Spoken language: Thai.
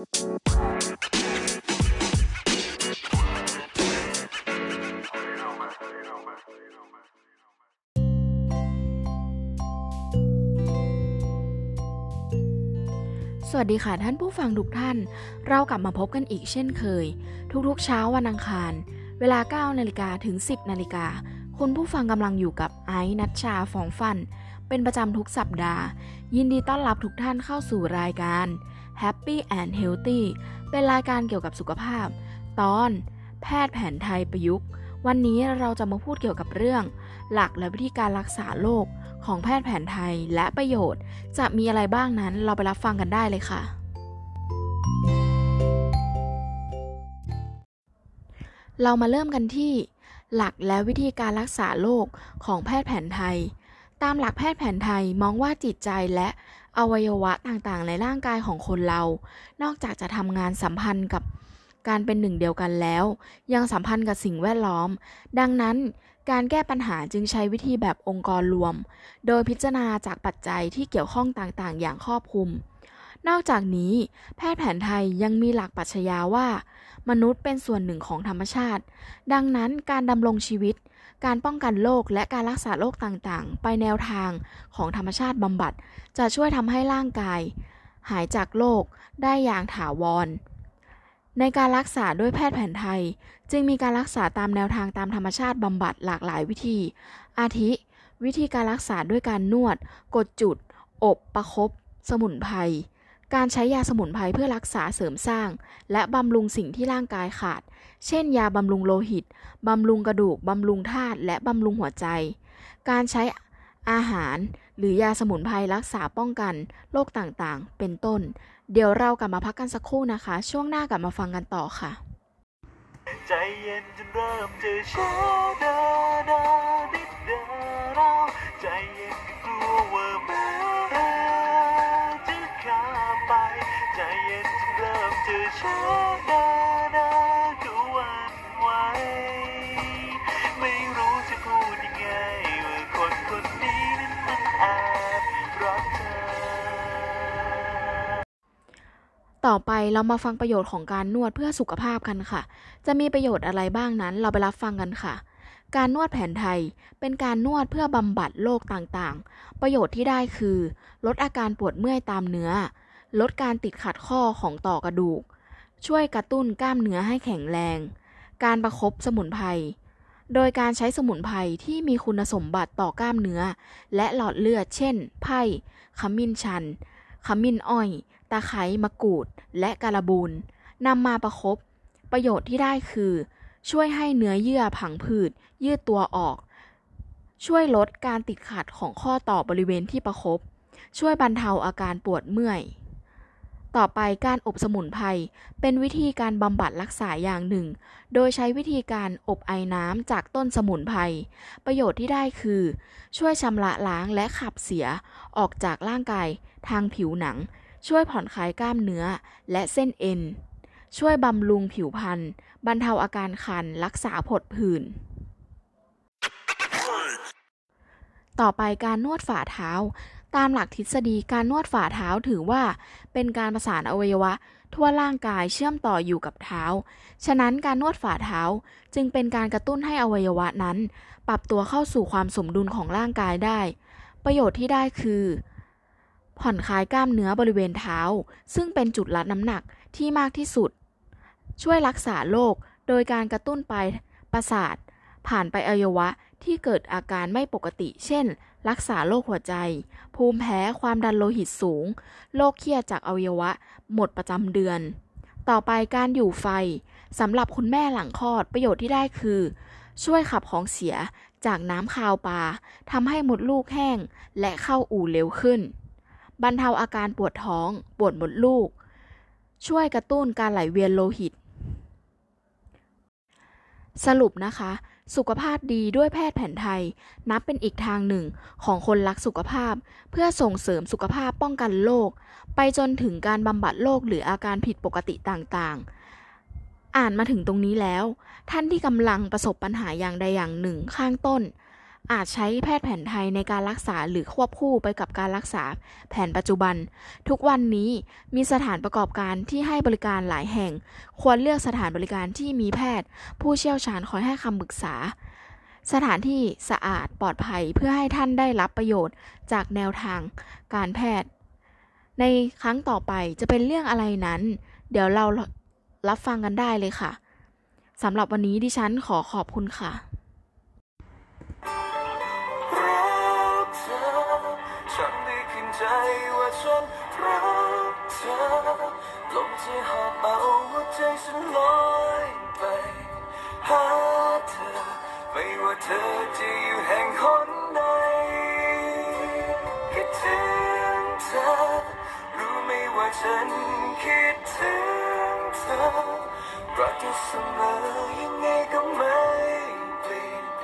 สวัสดีค่ะท่านผู้ฟังทุกท่าน เรากลับมาพบกันอีกเช่นเคย ทุกๆเช้าวันอังคาร เวลา 9 นาฬิกาถึง 10 นาฬิกา คุณผู้ฟังกำลังอยู่กับไอซ์นัชชาฟองฟัน เป็นประจำทุกสัปดาห์ ยินดีต้อนรับทุกท่านเข้าสู่รายการ Happy and Healthy เป็นรายการเกี่ยวกับสุขภาพ ตอนแพทย์แผนไทยประยุกต์ วันนี้เราจะมาพูดเกี่ยวกับเรื่อง หลักและวิธีการรักษาโรคของแพทย์แผนไทยและประโยชน์ จะมีอะไรบ้างนั้นเราไปรับฟังกันได้เลยค่ะ เรามาเริ่มกันที่ หลักและวิธีการรักษาโรคของแพทย์แผนไทย ตามหลักแพทย์แผนไทยมองว่าจิตใจและ อวัยวะต่างๆ ในร่างกายของคนเรา นอกจากจะทำงานสัมพันธ์กับการเป็นหนึ่งเดียวกันแล้ว ยังสัมพันธ์กับสิ่งแวดล้อม ดังนั้นการแก้ปัญหาจึงใช้วิธีแบบองค์กรรวม โดยพิจารณาจากปัจจัยที่เกี่ยวข้องต่างๆ อย่างครอบคลุม นอกจากนี้ แพทย์แผนไทยยังมีหลักปรัชญาว่า มนุษย์เป็นส่วนหนึ่งของธรรมชาติ ดังนั้นการดำรงชีวิต การป้องกันโรคและการรักษาโรคต่างๆ ไปแนวทางของธรรมชาติบำบัด จะช่วยทำให้ร่างกาย หายจากโรคได้อย่างถาวร ในการรักษาด้วยแพทย์แผนไทย จึงมีการรักษาตามแนวทางตามธรรมชาติบำบัดหลากหลายวิธี อาทิ วิธีการรักษาด้วยการนวด กดจุด อบ ประคบสมุนไพร การใช้ยาสมุนไพรเพื่อรักษาเสริมสร้าง และบำรุงสิ่งที่ร่างกายขาด เช่น ยาบำรุงโลหิต บำรุงกระดูก บำรุงธาตุ และบำรุงหัวใจ การใช้อาหารหรือยาสมุนไพรรักษาป้องกันโรคต่างๆ เป็นต้น เดี๋ยวเรากลับมาพักกันสักครู่นะคะ ช่วงหน้ากลับมาฟังกันต่อค่ะ ใจเย็นจนเริ่มจะช้าดาดา ช้าดาดาก็วันไหวไม่รู้จะพูดยังไงว่าคนคนนี้นั้นมันแอบรักเธอ ต่อไปเรามาฟังประโยชน์ของการนวดเพื่อสุขภาพกันค่ะ จะมีประโยชน์อะไรบ้างนั้นเราไปรับฟังกันค่ะการนวดแผนไทยเป็นการนวดเพื่อบำบัดโรคต่างๆ ประโยชน์ที่ได้คือ ลดอาการปวดเมื่อยตามเนื้อ ลดการติดขัดข้อของต่อกระดูก ช่วยกระตุ้นกล้ามเนื้อให้แข็งแรง การประคบสมุนไพร โดยการใช้สมุนไพรที่มีคุณสมบัติต่อกล้ามเนื้อ และหลอดเลือด เช่น ไผ่ ขมิ้นชัน ขมิ้นอ้อย ตะไคร้ มะกรูด และการบูนนำมาประคบประโยชน์ที่ได้คือ ช่วยให้เนื้อเยื่อผังผืด ยืดตัวออก ช่วยลดการติดขัดของข้อต่อบริเวณที่ประคบช่วยบรรเทาอาการปวดเมื่อย ต่อไปการอบสมุนไพรเป็นวิธีการบำบัดรักษาอย่างหนึ่ง โดยใช้วิธีการอบไอน้ำจากต้นสมุนไพรประโยชน์ที่ได้คือ ช่วยชำระล้างและขับเสียออกจากร่างกายทางผิวหนัง ช่วยผ่อนคลายกล้ามเนื้อและเส้นเอ็น ช่วยบำรุงผิวพรรณบรรเทาอาการคันรักษาผดผื่นต่อไปการนวดฝ่าเท้า ตามหลักทฤษฎีการนวดฝ่าเท้าถือว่า เป็นการประสานอวัยวะ ทั่วร่างกายเชื่อมต่ออยู่กับเท้า ฉะนั้นการนวดฝ่าเท้าจึงเป็นการกระตุ้นให้อวัยวะนั้น ปรับตัวเข้าสู่ความสมดุลของร่างกายได้ ประโยชน์ที่ได้คือ ผ่อนคลายกล้ามเนื้อบริเวณเท้า ซึ่งเป็นจุดรับน้ำหนักที่มากที่สุด ช่วยรักษาโรคโดยการกระตุ้นไปประสาทผ่านไปอวัยวะ ที่เกิดอาการไม่ปกติ เช่น รักษาโรคหัวใจ ภูมิแพ้ ความดันโลหิตสูง โรคเครียดจากอวัยวะ หมดประจำเดือน ต่อไปการอยู่ไฟ สำหรับคุณแม่หลังคลอดประโยชน์ที่ได้คือ ช่วยขับของเสียจากน้ำคาวปลาทำให้หมดลูกแห้ง และเข้าอู่เร็วขึ้น บรรเทาอาการปวดท้อง ปวดหมดลูก ช่วยกระตุ้นการไหลเวียนโลหิต สรุปนะคะ สุขภาพดีด้วยแพทย์แผนไทย นับเป็นอีกทางหนึ่งของคนรักสุขภาพ เพื่อส่งเสริมสุขภาพป้องกันโรคไปจนถึงการบำบัดโรคหรืออาการผิดปกติต่างๆ อ่านมาถึงตรงนี้แล้ว ท่านที่กำลังประสบปัญหาอย่างใดอย่างหนึ่งข้างต้น อาจใช้แพทย์แผนไทยในการรักษาหรือควบคู่ไปกับการรักษาแผนปัจจุบัน ทุกวันนี้มีสถานประกอบการที่ให้บริการหลายแห่ง ควรเลือกสถานบริการที่มีแพทย์ ผู้เชี่ยวชาญคอยให้คำปรึกษา สถานที่สะอาดปลอดภัยเพื่อให้ท่านได้รับประโยชน์จากแนวทางการแพทย์ ในครั้งต่อไปจะเป็นเรื่องอะไรนั้น เดี๋ยวเรารับฟังกันได้เลยค่ะสำหรับวันนี้ดิฉันขอขอบคุณค่ะ ที่หอบเอาหัวใจฉันลอยไป หาเธอ ไม่ว่าเธอจะอยู่แห่งหนใดคิดถึงเธอ รู้ไหมว่าฉันคิดถึงเธอรักเธอเสมอยังไงก็ไม่